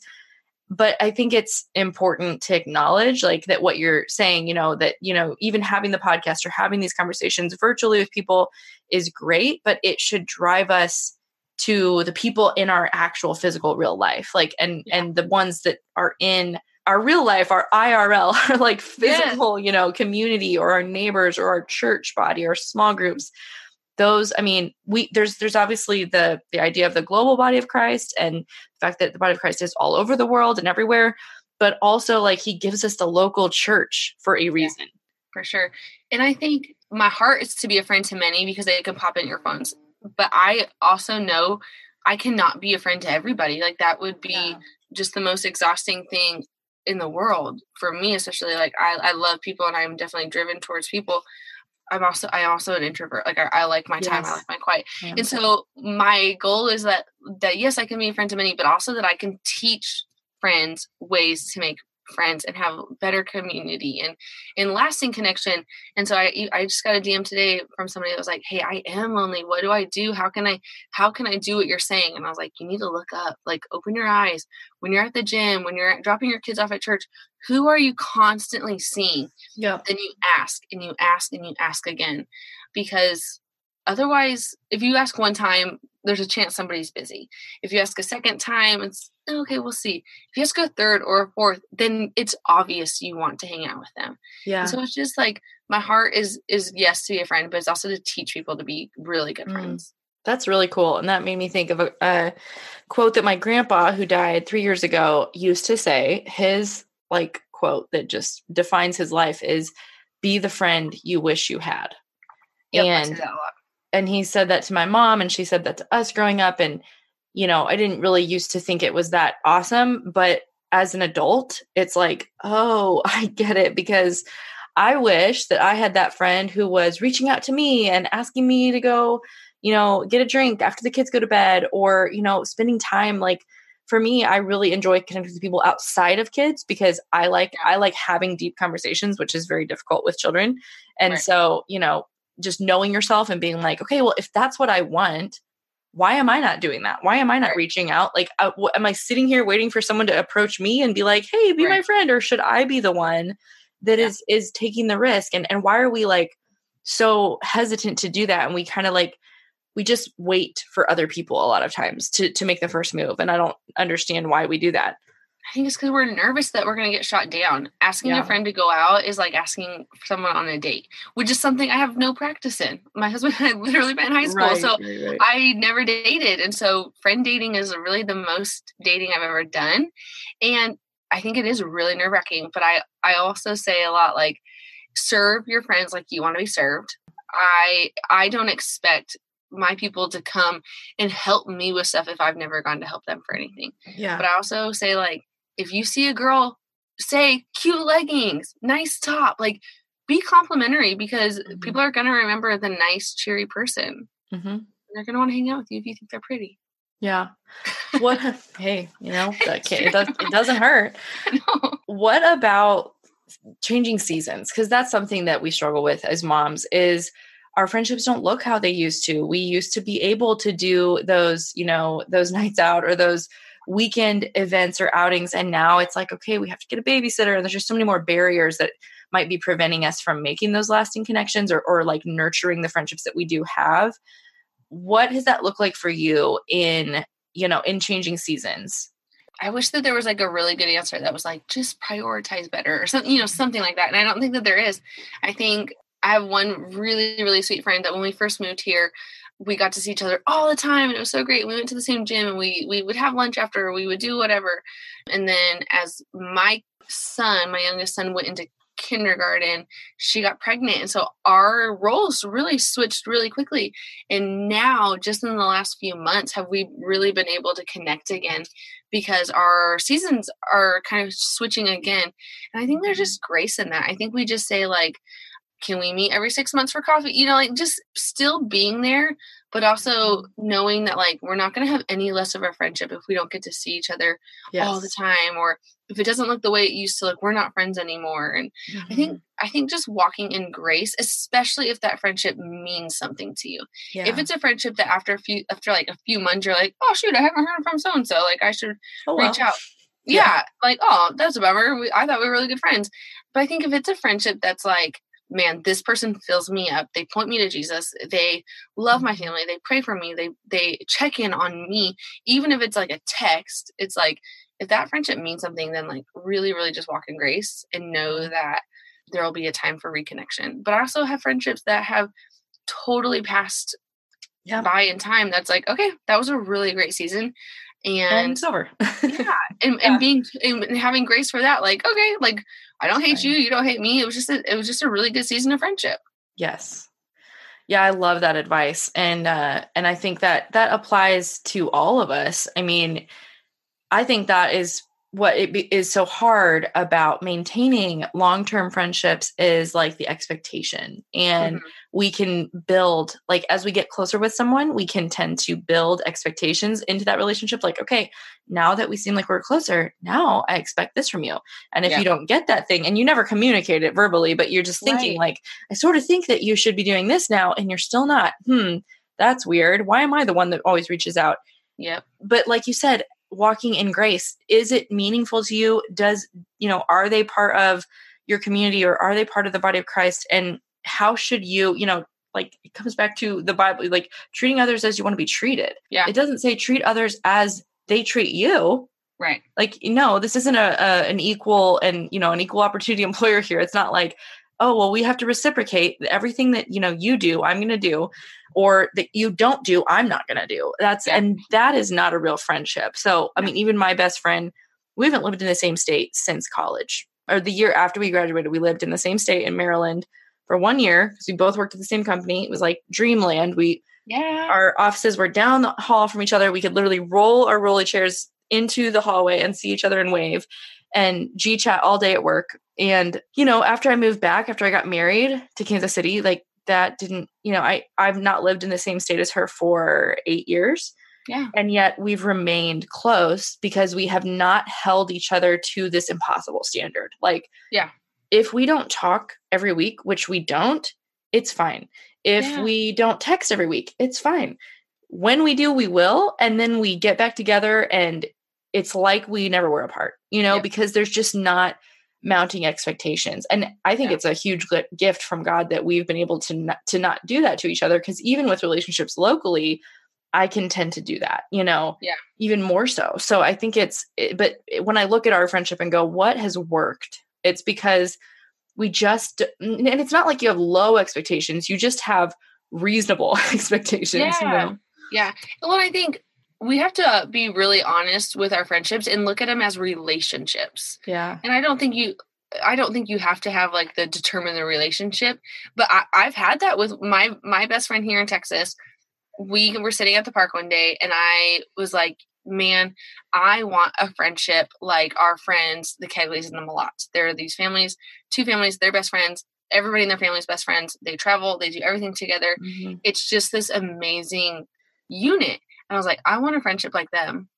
Speaker 1: but i think it's important to acknowledge like that what you're saying you know that you know even having the podcast or having these conversations virtually with people is great but it should drive us to the people in our actual physical real life like and yeah. and the ones that are in our real life our irl our like physical yeah. you know community or our neighbors or our church body or small groups those i mean we there's there's obviously the the idea of the global body of christ and the fact that the body of christ is all over the world and everywhere but also like he gives us the local church for a reason. yeah,
Speaker 2: for sure. And i think my heart is to be a friend to many because they can pop in your phones but i also know i cannot be a friend to everybody. Like that would be yeah. just the most exhausting thing in the world for me especially like I, I love people and i'm definitely driven towards people I'm also I'm also an introvert. Like I, I like my time, yes. I like my quiet. Yeah. And so my goal is that that yes, I can be a friend to many, but also that I can teach friends ways to make friends and have better community and and lasting connection. And so i i just got a dm today from somebody that was like hey i am lonely. What do i do? How can i how can i do what you're saying? And i was like you need to look up like open your eyes. When you're at the gym when you're dropping your kids off at church who are you constantly seeing?
Speaker 1: Yeah
Speaker 2: then you ask and you ask and you ask again. Because otherwise if you ask one time there's a chance somebody's busy if you ask a second time it's okay, we'll see. If you ask a third or a fourth, then it's obvious you want to hang out with them.
Speaker 1: Yeah.
Speaker 2: And so it's just like my heart is is yes to be a friend, but it's also to teach people to be really good mm. friends.
Speaker 1: That's really cool. And that made me think of a, a quote that my grandpa, who died three years ago, used to say. His like quote that just defines his life is be the friend you wish you had. Yep, and and he said that to my mom and she said that to us growing up and you know, I didn't really used to think it was that awesome, but as an adult, it's like, oh, I get it because I wish that I had that friend who was reaching out to me and asking me to go, you know, get a drink after the kids go to bed or, you know, spending time like for me, I really enjoy connecting with people outside of kids because I like I like having deep conversations, which is very difficult with children. And right. so, you know, just knowing yourself and being like, okay, well, if that's what I want, why am I not doing that? Why am I not right. reaching out? Like, uh, w- am I sitting here waiting for someone to approach me and be like, "Hey, be right. my friend," or should I be the one that yeah. is is taking the risk? And and why are we like so hesitant to do that? And we kind of like we just wait for other people a lot of times to to make the first move. And I don't understand why we do that.
Speaker 2: I think it's because we're nervous that we're going to get shot down. Asking yeah. a friend to go out is like asking someone on a date, which is something I have no practice in. My husband and I literally met in high school, right, so right, right. I never dated. And so friend dating is really the most dating I've ever done. And I think it is really nerve wracking, but I, I also say a lot like, serve your friends like you want to be served. I I don't expect my people to come and help me with stuff if I've never gone to help them for anything.
Speaker 1: Yeah.
Speaker 2: But I also say like if you see a girl say cute leggings, nice top, like be complimentary because mm-hmm. people are going to remember the nice, cheery person. Mm-hmm. They're going to want to hang out with you if you think they're pretty.
Speaker 1: Yeah. What? hey, you know, that it, does, it doesn't hurt. No. What about changing seasons? Because that's something that we struggle with as moms. Is our friendships don't look how they used to. We used to be able to do those, you know, those nights out or those weekend events or outings and now it's like okay we have to get a babysitter and there's just so many more barriers that might be preventing us from making those lasting connections or, or like nurturing the friendships that we do have what does that look like for you in you know in changing seasons
Speaker 2: I wish that there was like a really good answer that was like just prioritize better or something, you know, something like that. And I don't think that there is. I think I have one really, really sweet friend that when we first moved here, we got to see each other all the time and it was so great. We went to the same gym and we we would have lunch after, we would do whatever. And then as my son, my youngest son went into kindergarten, she got pregnant. And so our roles really switched really quickly. And now, just in the last few months, have we really been able to connect again because our seasons are kind of switching again. And I think there's mm-hmm. just grace in that. I think we just say, like, can we meet every six months for coffee? You know, like just still being there, but also knowing that like we're not going to have any less of a friendship if we don't get to see each other yes. all the time, or if it doesn't look the way it used to look, we're not friends anymore. And mm-hmm. I think mm-hmm. I think just walking in grace, especially if that friendship means something to you. Yeah. If it's a friendship that after a few after like a few months you're like, oh shoot, I haven't heard from so and so, like I should oh, well. reach out. Yeah. yeah, like oh, that's a bummer. We, I thought we were really good friends. But I think if it's a friendship that's like man this person fills me up they point me to jesus they love my mm-hmm. family they pray for me they they check in on me even if it's like a text it's like if that friendship means something then like really really just walk in grace and know that there will be a time for reconnection but i also have friendships that have totally passed yeah. by in time that's like okay that was a really great season and,
Speaker 1: and
Speaker 2: yeah and, yeah. and being and having grace for that like okay like I don't hate right. you, you don't hate me. It was just a, it was just a really good season of friendship.
Speaker 1: Yes. Yeah, I love that advice. And uh and I think that that applies to all of us. I mean, I think that is what it be, is so hard about maintaining long-term friendships is like the expectation and mm-hmm. we can build like as we get closer with someone we can tend to build expectations into that relationship like okay now that we seem like we're closer now i expect this from you and if yeah. you don't get that thing and you never communicate it verbally but you're just thinking right. like i sort of think that you should be doing this now and you're still not hmm that's weird why am i the one that always reaches out
Speaker 2: Yep.
Speaker 1: But like you said, walking in grace. Is it meaningful to you? Does you know are they part of your community or are they part of the body of christ? And how should you you know like it comes back to the bible like treating others as you want to be treated.
Speaker 2: Yeah.
Speaker 1: It doesn't say treat others as they treat you.
Speaker 2: Right.
Speaker 1: Like no this isn't a, a an equal and you know an equal opportunity employer here. It's not like oh well we have to reciprocate everything that you know you do i'm going to do or that you don't do i'm not going to do. That's yeah. and that is not a real friendship. So i mean even my best friend we haven't lived in the same state since college or the year after we graduated we lived in the same state in maryland for one year because we both worked at the same company. It was like dreamland. We
Speaker 2: yeah.
Speaker 1: our offices were down the hall from each other. We could literally roll our rolly chairs into the hallway and see each other and wave and G chat all day at work. And, you know, after I moved back, after I got married to Kansas City, like that didn't you know i i've not lived in the same state as her for eight years.
Speaker 2: Yeah.
Speaker 1: And yet we've remained close because we have not held each other to this impossible standard. Like
Speaker 2: yeah.
Speaker 1: if we don't talk every week which we don't it's fine. If yeah. we don't text every week it's fine. When we do we will and then we get back together and it's like we never were apart you know because there's just not mounting expectations and i think yeah. it's a huge gift from god that we've been able to not, to not do that to each other because even with relationships locally i can tend to do that you know
Speaker 2: yeah
Speaker 1: even more so so i think it's it, but when i look at our friendship and go what has worked it's because we just and it's not like you have low expectations you just have reasonable expectations
Speaker 2: yeah. You know? yeah well i think we have to be really honest with our friendships and look at them as relationships.
Speaker 1: Yeah.
Speaker 2: And I don't think you I don't think you have to have like the determine the relationship, but I, I've had that with my my best friend here in Texas. We were sitting at the park one day and I was like, man, I want a friendship like our friends, the Kegleys and the Malots. There are these families, two families, they're best friends. Everybody in their family is best friends. They travel, they do everything together. Mm-hmm. It's just this amazing unit. And I was like, I want a friendship like them.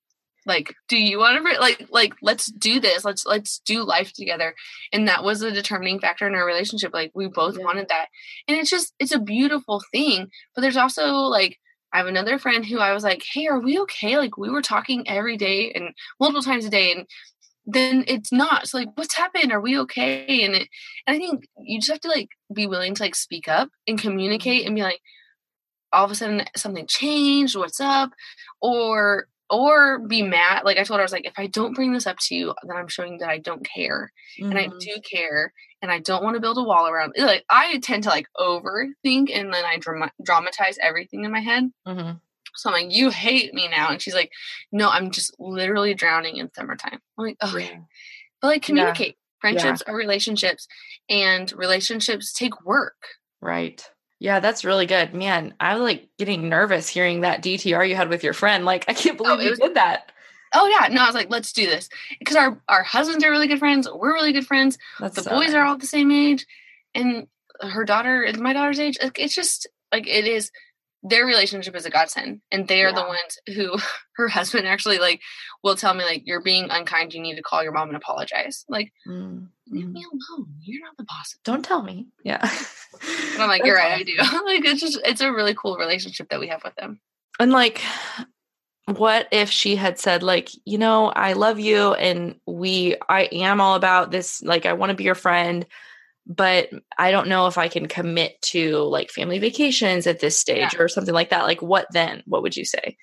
Speaker 2: Like, do you want to like like let's do this. Let's let's do life together. And that was a determining factor in our relationship. Like we both yeah. wanted that. And it's just it's a beautiful thing. But there's also like I have another friend who I was like, "Hey, are we okay?" Like we were talking every day and multiple times a day, and then it's not. So like, what's happened? Are we okay? And it, and I think you just have to like be willing to like speak up and communicate mm-hmm. and be like, all of a sudden something changed. What's up? Or or be mad. Like I told her, I was like, if I don't bring this up to you, then I'm showing that I don't care, mm-hmm. and I do care, and I don't want to build a wall around. Like I tend to like overthink, and then I dram- dramatize everything in my head. Mm-hmm. So I'm like, you hate me now, and she's like, no, I'm just literally drowning in summertime. I'm like, okay, yeah. but like communicate. Yeah. Friendships yeah. are relationships, and relationships take work.
Speaker 1: Right. Yeah, that's really good. Man, I was like getting nervous hearing that DTR you had with your friend. Like, I can't oh, believe oh, you was, did that.
Speaker 2: Oh yeah, no, I was like, let's do this because our our husbands are really good friends. We're really good friends. That's the so boys nice. are all the same age, and her daughter is my daughter's age. It's just like it is their relationship is a godsend and they are yeah. the ones who her husband actually like will tell me like you're being unkind you need to call your mom and apologize like mm. Leave mm-hmm. me alone you're not the boss
Speaker 1: don't tell me yeah
Speaker 2: and i'm like you're right i do like it's just it's a really cool relationship that we have with them
Speaker 1: and like what if she had said like you know i love you and we i am all about this like i want to be your friend but I don't know if I can commit to like family vacations at this stage yeah. or something like that. Like, what then? What would you say?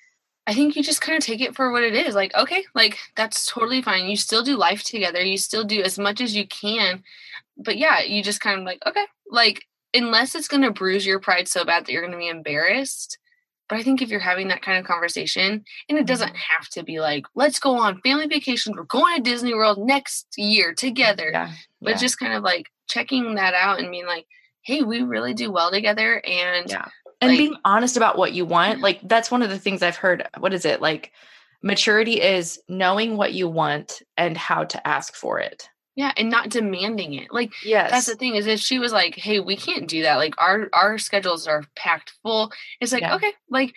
Speaker 2: I think you just kind of take it for what it is. Like, okay, like that's totally fine. You still do life together. You still do as much as you can. But yeah, you just kind of like, okay, like unless it's going to bruise your pride so bad that you're going to be embarrassed. But I think if you're having that kind of conversation, and it doesn't mm-hmm. have to be like, let's go on family vacations, we're going to Disney World next year together. Yeah, but yeah. just kind of like, checking that out and being like, hey, we really do well together. And
Speaker 1: yeah. And like, being honest about what you want. Like that's one of the things I've heard. What is it? Like maturity is knowing what you want and how to ask for it.
Speaker 2: Yeah, and not demanding it. Like yes. that's the thing is if she was like, "Hey, we can't do that. Like our our schedules are packed full." It's like, yeah. "Okay, like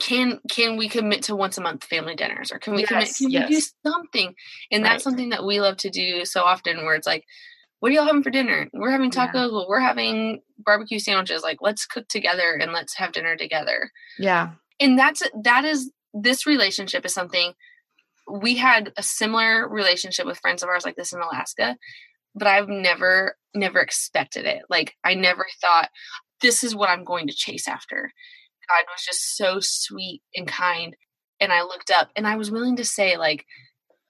Speaker 2: can can we commit to once a month family dinners or can we yes, commit can yes. we do something?" And right. that's something that we love to do so often where it's like what are y'all having for dinner? We're having tacos. Yeah. Well, we're having barbecue sandwiches. Like, let's cook together and let's have dinner together.
Speaker 1: Yeah.
Speaker 2: And that's, that is, this relationship is something we had a similar relationship with friends of ours like this in Alaska, but I've never, never expected it. Like, I never thought this is what I'm going to chase after. God was just so sweet and kind. And I looked up and I was willing to say, like,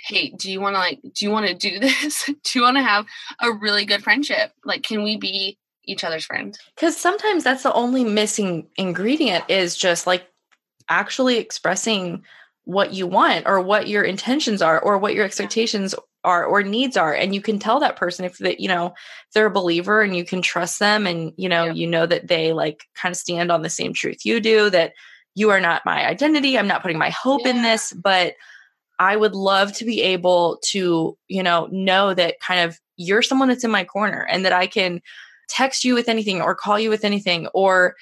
Speaker 2: hey do you want to like do you want to do this do you want to have a really good friendship like can we be each other's friend
Speaker 1: because sometimes that's the only missing ingredient is just like actually expressing what you want or what your intentions are or what your expectations are or needs are and you can tell that person if that you know they're a believer and you can trust them and you know yeah. you know that they like kind of stand on the same truth you do that you are not my identity i'm not putting my hope yeah. in this but I would love to be able to, you know, know that kind of you're someone that's in my corner and that I can text you with anything or call you with anything or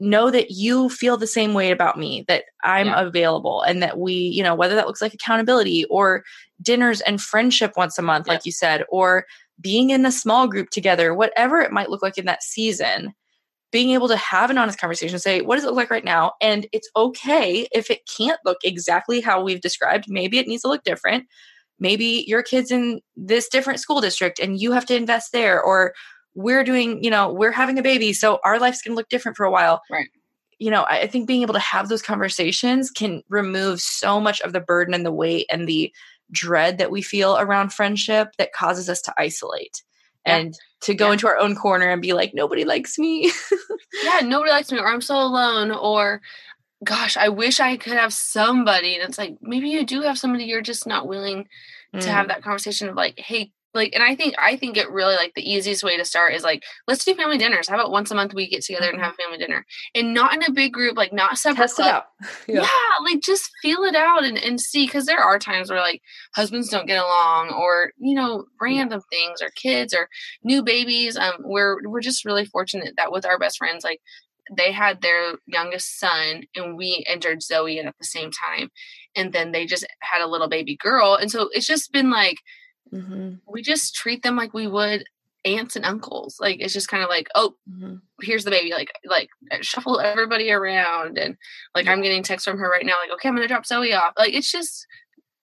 Speaker 1: know that you feel the same way about me that i'm yeah. available and that we you know whether that looks like accountability or dinners and friendship once a month yeah. like you said or being in a small group together whatever it might look like in that season being able to have an honest conversation, say, what does it look like right now? And it's okay if it can't look exactly how we've described. Maybe it needs to look different. Maybe your kid's in this different school district and you have to invest there, or we're doing, you know, we're having a baby. So our life's going to look different for a while.
Speaker 2: Right.
Speaker 1: You know, I think being able to have those conversations can remove so much of the burden and the weight and the dread that we feel around friendship that causes us to isolate and to go yeah. into our own corner and be like nobody likes me
Speaker 2: yeah nobody likes me or i'm so alone or gosh i wish i could have somebody and it's like maybe you do have somebody you're just not willing mm. to have mm. that conversation of like hey like and i think i think it really like the easiest way to start is like let's do family dinners how about once a month we get together and mm-hmm. have family dinner and not in a big group like not separate Test it out. Yeah. yeah. like just feel it out and, and see because there are times where like husbands don't get along or you know random yeah. things or kids or new babies um we're we're just really fortunate that with our best friends like they had their youngest son and we entered zoe at the same time and then they just had a little baby girl and so it's just been like Mm-hmm. We just treat them like we would aunts and uncles. Like it's just kind of like, oh,
Speaker 1: Mhm.
Speaker 2: here's the baby. Like like uh, shuffle everybody around, and like I'm getting text from her right now. Like okay, I'm gonna drop Zoe off. Like it's just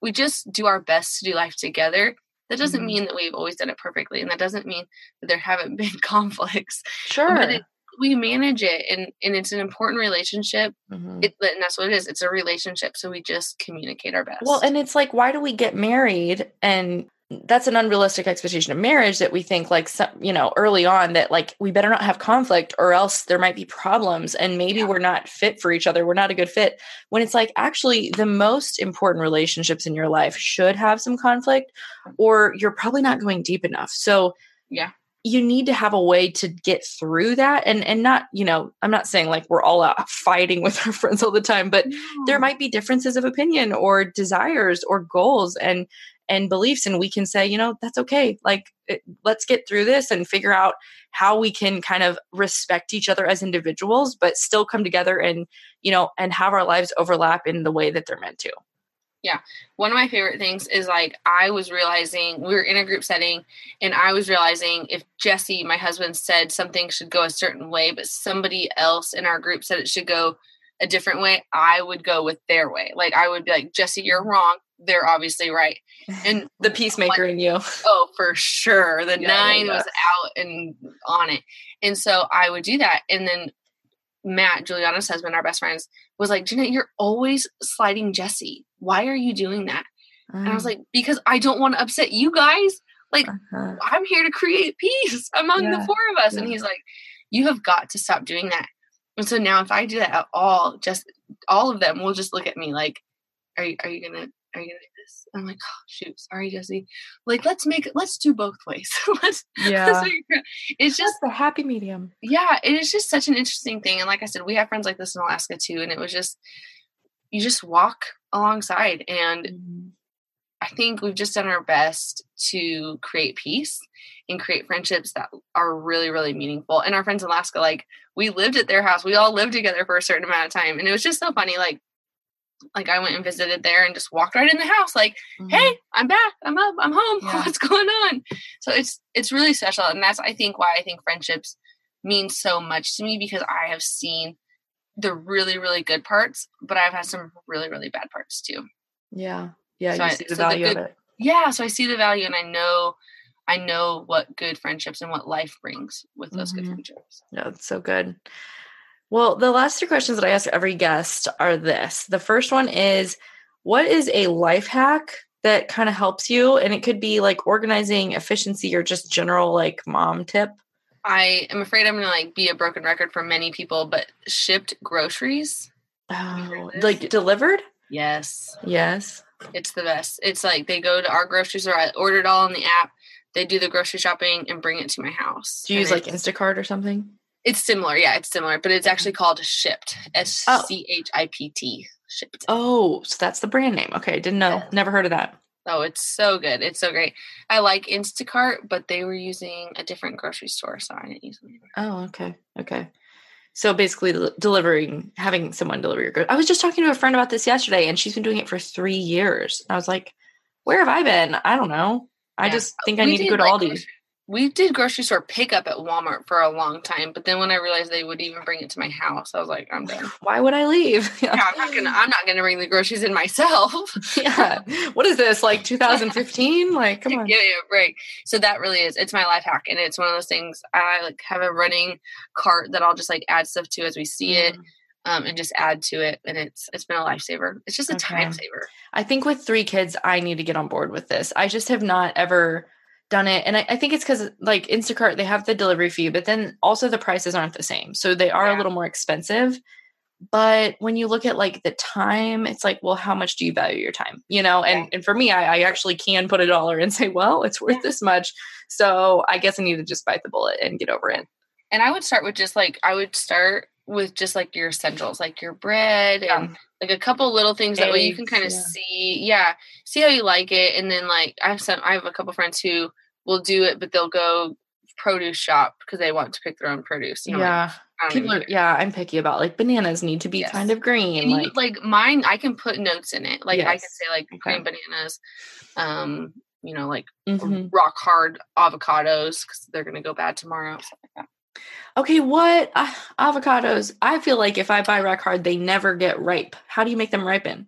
Speaker 2: we just do our best to do life together. That doesn't
Speaker 1: Mhm.
Speaker 2: mean that we've always done it perfectly, and that doesn't mean that there haven't been conflicts.
Speaker 1: Sure.
Speaker 2: But it, we manage it, and and it's an important relationship.
Speaker 1: Mhm.
Speaker 2: It, and that's what it is. It's a relationship, so we just communicate our best.
Speaker 1: Well, and it's like, why do we get married? And that's an unrealistic expectation of marriage that we think, like, some, you know, early on that, like, we better not have conflict or else there might be problems and maybe
Speaker 2: Yeah.
Speaker 1: we're not fit for each other. We're not a good fit. When it's like, actually, the most important relationships in your life should have some conflict or you're probably not going deep enough. So,
Speaker 2: Yeah.
Speaker 1: you need to have a way to get through that and and not you know i'm not saying like we're all out fighting with our friends all the time but there might be differences of opinion or desires or goals and and beliefs and we can say you know that's okay like it, let's get through this and figure out how we can kind of respect each other as individuals but still come together and you know and have our lives overlap in the way that they're meant to Yeah.
Speaker 2: one of my favorite things is like I was realizing we were in a group setting and I was realizing if Jesse, my husband, said something should go a certain way, but somebody else in our group said it should go a different way, I would go with their way. Like I would be like, Jesse, you're wrong. They're obviously right. And
Speaker 1: the peacemaker in you
Speaker 2: oh, for sure. The
Speaker 1: Yeah,
Speaker 2: nine
Speaker 1: yeah.
Speaker 2: was out and on it. And so I would do that. And then Matt, Juliana's husband, our best friends, was like, Jeanette, you're always sliding Jesse. Why are you doing that? And I was like, because I don't want to upset you guys. Like,
Speaker 1: Uh-huh.
Speaker 2: I'm here to create peace among
Speaker 1: Yeah,
Speaker 2: the four of us. And he's like, you have got to stop doing that. And so now if I do that at all, just all of them will just look at me like, are you, are you gonna, are you gonna do this? I'm like, oh, shoot, sorry, Jesse. Like, let's make it, let's do both ways. let's, let's
Speaker 1: yeah
Speaker 2: out. It's just,
Speaker 1: just the happy medium
Speaker 2: yeah, it is just such an interesting thing. And like I said, we have friends like this in Alaska too. And it was just, you just walk alongside. And mm-hmm. I think we've just done our best to create peace and create friendships that are really, really meaningful. And our friends in Alaska, like we lived at their house. We all lived together for a certain amount of time. And it was just so funny. Like, like I went and visited there and just walked right in the house, like, hey, I'm back. I'm up. I'm home.
Speaker 1: Mm-hmm. Yeah.
Speaker 2: What's going on? So it's it's really special. And that's I think why I think friendships mean so much to me because I have seen the really, really good parts, but I've had some really, really bad parts too.
Speaker 1: yeah yeah
Speaker 2: So
Speaker 1: you
Speaker 2: I-
Speaker 1: see the
Speaker 2: so the
Speaker 1: value
Speaker 2: good-
Speaker 1: of it
Speaker 2: yeah so i see the value and i know i know what good friendships and what life brings with those
Speaker 1: Mhm.
Speaker 2: good friendships
Speaker 1: Yeah, it's so good. Well, the last three questions that I ask every guest are this. The first one is what is a life hack that kind of helps you? And it could be like organizing, efficiency, or just general like mom tip.
Speaker 2: i am afraid i'm gonna like be a broken record for many people but shipped groceries
Speaker 1: Oh, like delivered?
Speaker 2: yes
Speaker 1: Yes.
Speaker 2: it's the best it's like they go to our grocery store i order it all on the app they do the grocery shopping and bring it to my house
Speaker 1: Do you
Speaker 2: And
Speaker 1: use like Instacart or something?
Speaker 2: It's similar yeah it's similar but it's actually called Shipt oh. s-c-h-i-p-t Shipt
Speaker 1: Oh, so that's the brand name. Okay, didn't know.
Speaker 2: Yes.
Speaker 1: Never heard of that.
Speaker 2: Oh, it's so good. It's so great. I like Instacart, but they were using a different grocery store, so I didn't use them. anymore.
Speaker 1: Oh, okay. Okay. So basically, delivering, having someone deliver your goods. I was just talking to a friend about this yesterday, and she's been doing it for three years. I was like, "Where have I been? I don't know. I
Speaker 2: Yeah.
Speaker 1: just uh, think I
Speaker 2: We
Speaker 1: need to go to
Speaker 2: like,
Speaker 1: Aldi."
Speaker 2: grocery- We did grocery store pickup at Walmart for a long time, but then when I realized they would even bring it to my house, I was like, I'm done.
Speaker 1: Why would I leave?
Speaker 2: Yeah, I'm not gonna. I'm not gonna bring the groceries in myself.
Speaker 1: yeah. What is this? Like 2015? Like, come on.
Speaker 2: me a break. So that really is. It's my life hack, and it's one of those things. I like have a running cart that I'll just like add stuff to as we see it,
Speaker 1: Mm.
Speaker 2: um, and just add to it, and it's it's been a lifesaver. It's just a time saver.
Speaker 1: I think with three kids, I need to get on board with this. I just have not ever done it. And I, I think it's because, like Instacart, they have the delivery fee, but then also the prices aren't the same. So they are a little more expensive. But when you look at like the time, it's like, well, how much do you value your time? You know, and, and for me, I, I actually can put a dollar and say, well, it's worth
Speaker 2: Yeah.
Speaker 1: this much. So I guess I need to just bite the bullet and get over it.
Speaker 2: And I would start with just like I would start with just like your essentials, like your bread
Speaker 1: Yeah.
Speaker 2: and like a couple little things that way you can kind of
Speaker 1: yeah.
Speaker 2: see, yeah, see how you like it. And then like I have some, I have a couple friends who will do it, but they'll go produce shop because they want to pick their own produce. I'm like,
Speaker 1: yeah. People are, yeah, I'm picky about like bananas need to be
Speaker 2: Yes.
Speaker 1: kind of green. like,
Speaker 2: you, like mine, I can put notes in it. Like I can say like
Speaker 1: Okay.
Speaker 2: green bananas, um, you know, like
Speaker 1: Mhm.
Speaker 2: rock hard avocados because they're gonna go bad tomorrow. Stuff like that.
Speaker 1: Okay, what uh, avocados? I feel like if I buy rock hard, they never get ripe. How do you make them ripen?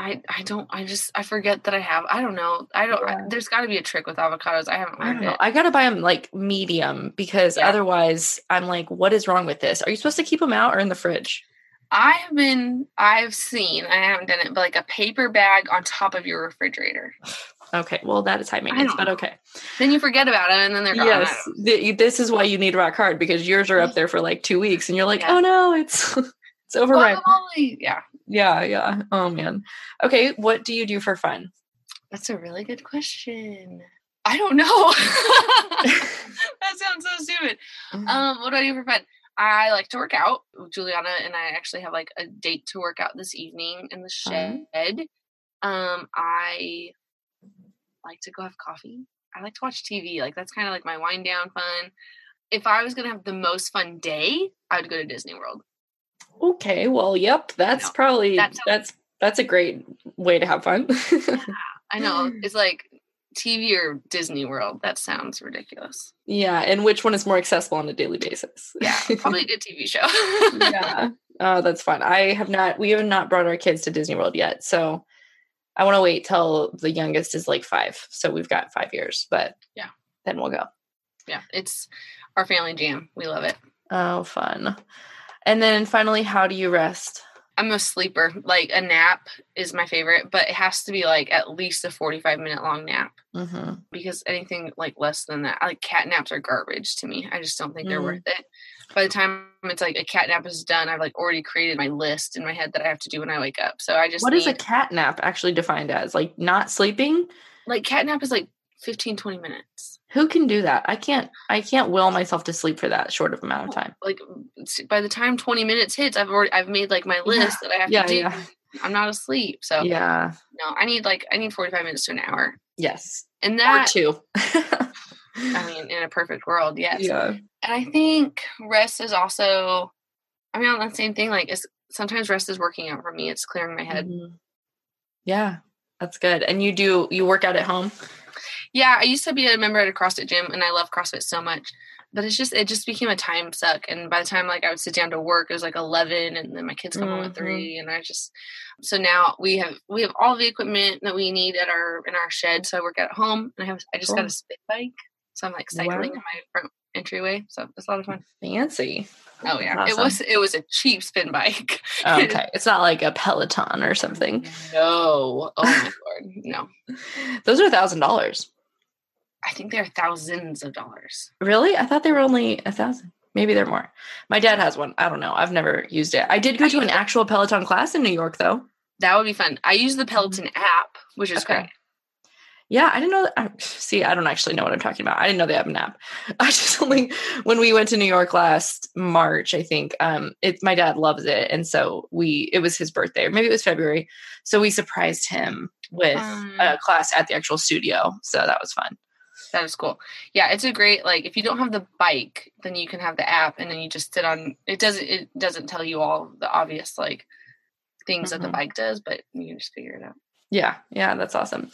Speaker 2: I I don't I just I forget that I have I don't know I don't I- there's got to be a trick with avocados I haven't
Speaker 1: I
Speaker 2: learned
Speaker 1: know.
Speaker 2: it.
Speaker 1: I gotta buy them like medium because
Speaker 2: Yeah.
Speaker 1: otherwise, I'm like, what is wrong with this? Are you supposed to keep them out or in the fridge?
Speaker 2: I have been I've seen I haven't done it but like a paper bag on top of your refrigerator.
Speaker 1: Okay, well, that is high maintenance, but okay.
Speaker 2: Then you forget about it and then they're gone.
Speaker 1: Yes, th- this is why you need rock hard because yours are up there for like two weeks, and you're like,
Speaker 2: Yeah.
Speaker 1: oh no, it's it's overripe.
Speaker 2: Yeah,
Speaker 1: Yeah, yeah. Oh man. Okay, what do you do for fun?
Speaker 2: that's a really good question. I don't know. that sounds so stupid. Um, what do I do for fun? I like to work out. Juliana and I actually have like a date to work out this evening in the
Speaker 1: Fun.
Speaker 2: shed. Um, I like to go have coffee. I like to watch TV. Like that's kind of like my wind down fun. If I was gonna have the most fun day, I would go to Disney World.
Speaker 1: okay, well, yep, that's
Speaker 2: know.
Speaker 1: probably
Speaker 2: That sounds-
Speaker 1: that's that's a great way to have fun.
Speaker 2: I know it's like TV or Disney World. That sounds ridiculous.
Speaker 1: yeah, and which one is more accessible on a daily basis?
Speaker 2: Yeah, probably a good TV show.
Speaker 1: yeah. Oh, that's fun. I have not we have not brought our kids to Disney World yet. So I want to wait till the youngest is like five. So we've got five years, but
Speaker 2: Yeah.
Speaker 1: then we'll go.
Speaker 2: yeah, it's our family jam. We love it.
Speaker 1: Oh, fun. And then finally, how do you rest?
Speaker 2: I'm a sleeper. Like a nap is my favorite, but it has to be like at least a 45 minute long nap
Speaker 1: Mm-hmm.
Speaker 2: because anything like less than that, like cat naps are garbage to me. I just don't think they're
Speaker 1: Mm.
Speaker 2: worth it. By the time it's like a cat nap is done, I've like already created my list in my head that I have to do when I wake up. So I just
Speaker 1: What is a cat nap actually defined as? Like not sleeping?
Speaker 2: like cat nap is like 15 20 minutes.
Speaker 1: Who can do that? I can't. I can't will myself to sleep for that short of amount of time.
Speaker 2: Like by the time 20 minutes hits, I've already I've made like my list that I have
Speaker 1: Yeah,
Speaker 2: to do.
Speaker 1: yeah.
Speaker 2: I'm not asleep. So
Speaker 1: Yeah.
Speaker 2: no, I need like I need 45 minutes to an hour.
Speaker 1: Yes.
Speaker 2: And
Speaker 1: Or
Speaker 2: that
Speaker 1: two.
Speaker 2: I mean in a perfect world, yes.
Speaker 1: Yeah.
Speaker 2: And I think rest is also, I mean, on that same thing, like, it's, sometimes rest is working out for me. It's clearing my head.
Speaker 1: Mhm. Yeah. That's good. And you do you work out at home?
Speaker 2: Yeah, I used to be a member at a CrossFit gym and I love CrossFit so much. But it's just, it just became a time suck. And by the time like I would sit down to work, it was like 11 and then my kids come home at
Speaker 1: Mhm.
Speaker 2: three. And I just, so now we have, we have all the equipment that we need at our, in our shed. So I work at home and I have, I just got a spin bike. So I'm like cycling
Speaker 1: Wow.
Speaker 2: in my front entryway. So it's a lot of fun.
Speaker 1: Fancy.
Speaker 2: Oh yeah.
Speaker 1: Awesome.
Speaker 2: It was, it was a cheap spin bike.
Speaker 1: Oh, okay. It's not like a Peloton or something.
Speaker 2: No. Oh my lord. No.
Speaker 1: Those are a thousand dollars.
Speaker 2: I think they're thousands of dollars.
Speaker 1: Really? I thought they were only a thousand. Maybe they're more. My dad has one. I don't know. I've never used it. I did go to an actual Peloton class in New York though.
Speaker 2: That would be fun. I use the Peloton app, which is
Speaker 1: Mm-hmm. Okay.
Speaker 2: great.
Speaker 1: Yeah, I didn't know. I, see, I don't actually know what I'm talking about. I didn't know they have an app. I just only when we went to New York last March, I think. Um, it my dad loves it, and so we it was his birthday, or maybe it was February. So we surprised him with
Speaker 2: Fun.
Speaker 1: a class at the actual studio. So that was fun.
Speaker 2: That is cool. Yeah, it's a great like if you don't have the bike, then you can have the app and then you just sit on it doesn't it doesn't tell you all the obvious like things that the
Speaker 1: Mhm.
Speaker 2: bike does, but you can just figure it out.
Speaker 1: Yeah, yeah, that's awesome.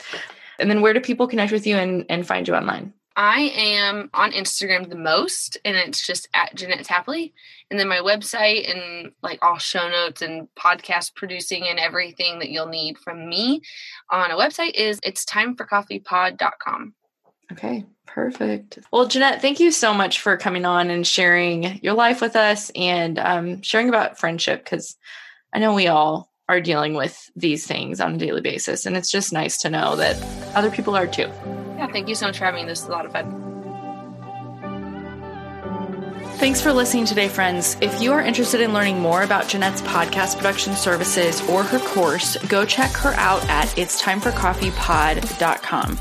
Speaker 1: And then where do people connect with you and, and find you online?
Speaker 2: I am on Instagram the most, and it's just at Jeanette Tapley. And then my website and like all show notes and podcast producing and everything that you'll need from me on a website is it's timeforcoffeepod.com.
Speaker 1: Okay, perfect. Well, Jeanette, thank you so much for coming on and sharing your life with us and um, sharing about friendship because I know we all are dealing with these things on a daily basis. And it's just nice to know that other people are too.
Speaker 2: Yeah, thank you so much for having me. This is a lot of fun.
Speaker 1: Thanks for listening today, friends. If you are interested in learning more about Jeanette's podcast production services or her course, go check her out at itstimeforcoffeepod.com.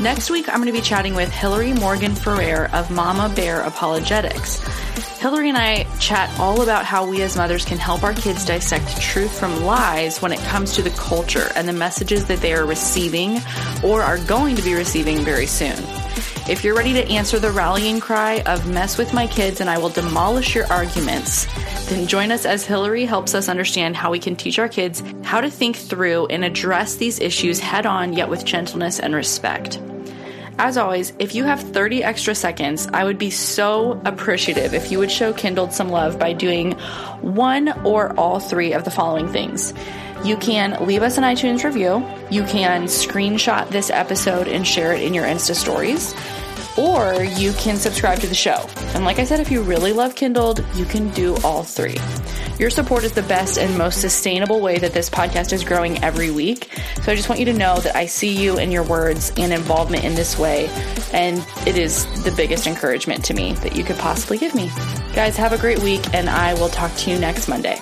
Speaker 1: Next week, I'm going to be chatting with Hillary Morgan Ferrer of Mama Bear Apologetics. Hillary and I chat all about how we as mothers can help our kids dissect truth from lies when it comes to the culture and the messages that they are receiving or are going to be receiving very soon. If you're ready to answer the rallying cry of mess with my kids and I will demolish your arguments, then join us as Hillary helps us understand how we can teach our kids how to think through and address these issues head on, yet with gentleness and respect. As always, if you have 30 extra seconds, I would be so appreciative if you would show Kindled some love by doing one or all three of the following things. You can leave us an iTunes review. You can screenshot this episode and share it in your Insta stories. Or you can subscribe to the show. And like I said, if you really love Kindled, you can do all three. Your support is the best and most sustainable way that this podcast is growing every week. So I just want you to know that I see you and your words and involvement in this way. And it is the biggest encouragement to me that you could possibly give me. Guys, have a great week, and I will talk to you next Monday.